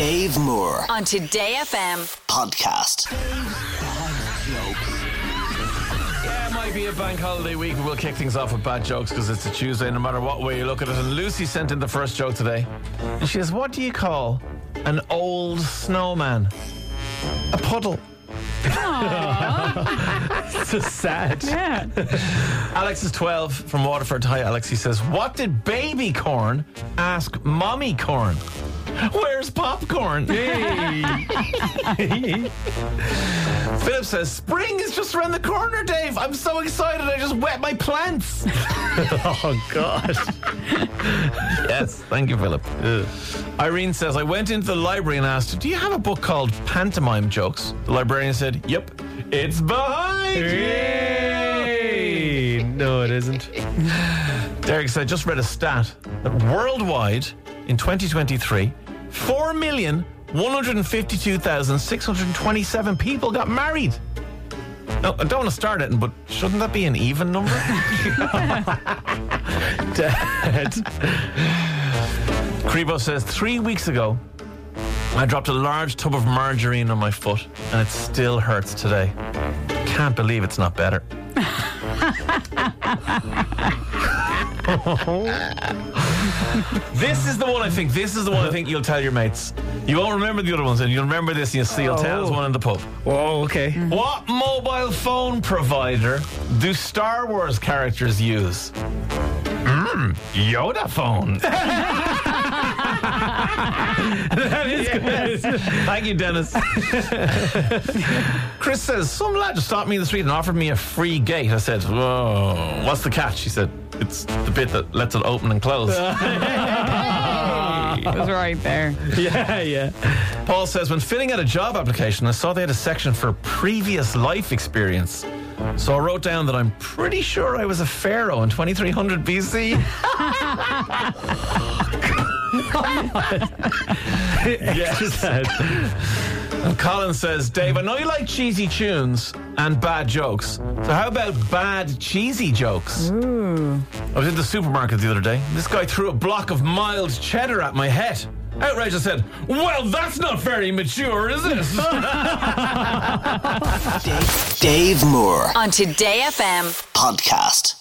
Dave Moore on Today FM. podcast. Yeah, it might be a bank holiday week. We'll kick things off with bad jokes because it's a Tuesday, no matter what way you look at it. And Lucy sent in the first joke today. And she says, What do you call an old snowman? A puddle. so sad. Yeah. Alex is 12 from Waterford. Hi, Alex. He says, What did baby corn ask mommy corn? Where's popcorn? Philip says, Spring is just around the corner, Dave. I'm so excited. I just wet my plants. oh, God. yes. Thank you, Philip. Irene says, I went into the library and asked, Do you have a book called Pantomime Jokes? The librarian said, Yep. It's behind you. No, it isn't. Derek said, I just read a stat that worldwide in 2023, 4,152,627 people got married. No, I don't want to start it, but shouldn't that be an even number? Dad. Crebo says, three weeks ago, I dropped a large tub of margarine on my foot, and it still hurts today. Can't believe it's not better. this is the one I think. This is the one I think you'll tell your mates. You won't remember the other ones, and you'll remember this, and you'll see. You'll tell us Oh. one in the pub. Oh, okay. Mm-hmm. What mobile phone provider do Star Wars characters use? Mmm, Yoda phone. that is good. Thank you, Dennis. Chris says, Some lad just stopped me in the street and offered me a free gate. I said, Whoa, what's the catch? He said, It's the bit that lets it open and close. It was right there. Yeah, yeah. Paul says, when filling out a job application, I saw they had a section for previous life experience. So I wrote down that I'm pretty sure I was a pharaoh in 2300 BC. yes. And Colin says, Dave, I know you like cheesy tunes and bad jokes. So how about bad cheesy jokes? Ooh. I was in the supermarket the other day. This guy threw a block of mild cheddar at my head. Outraged, I said, Well, that's not very mature, is it? Dave Moore On Today FM. podcast.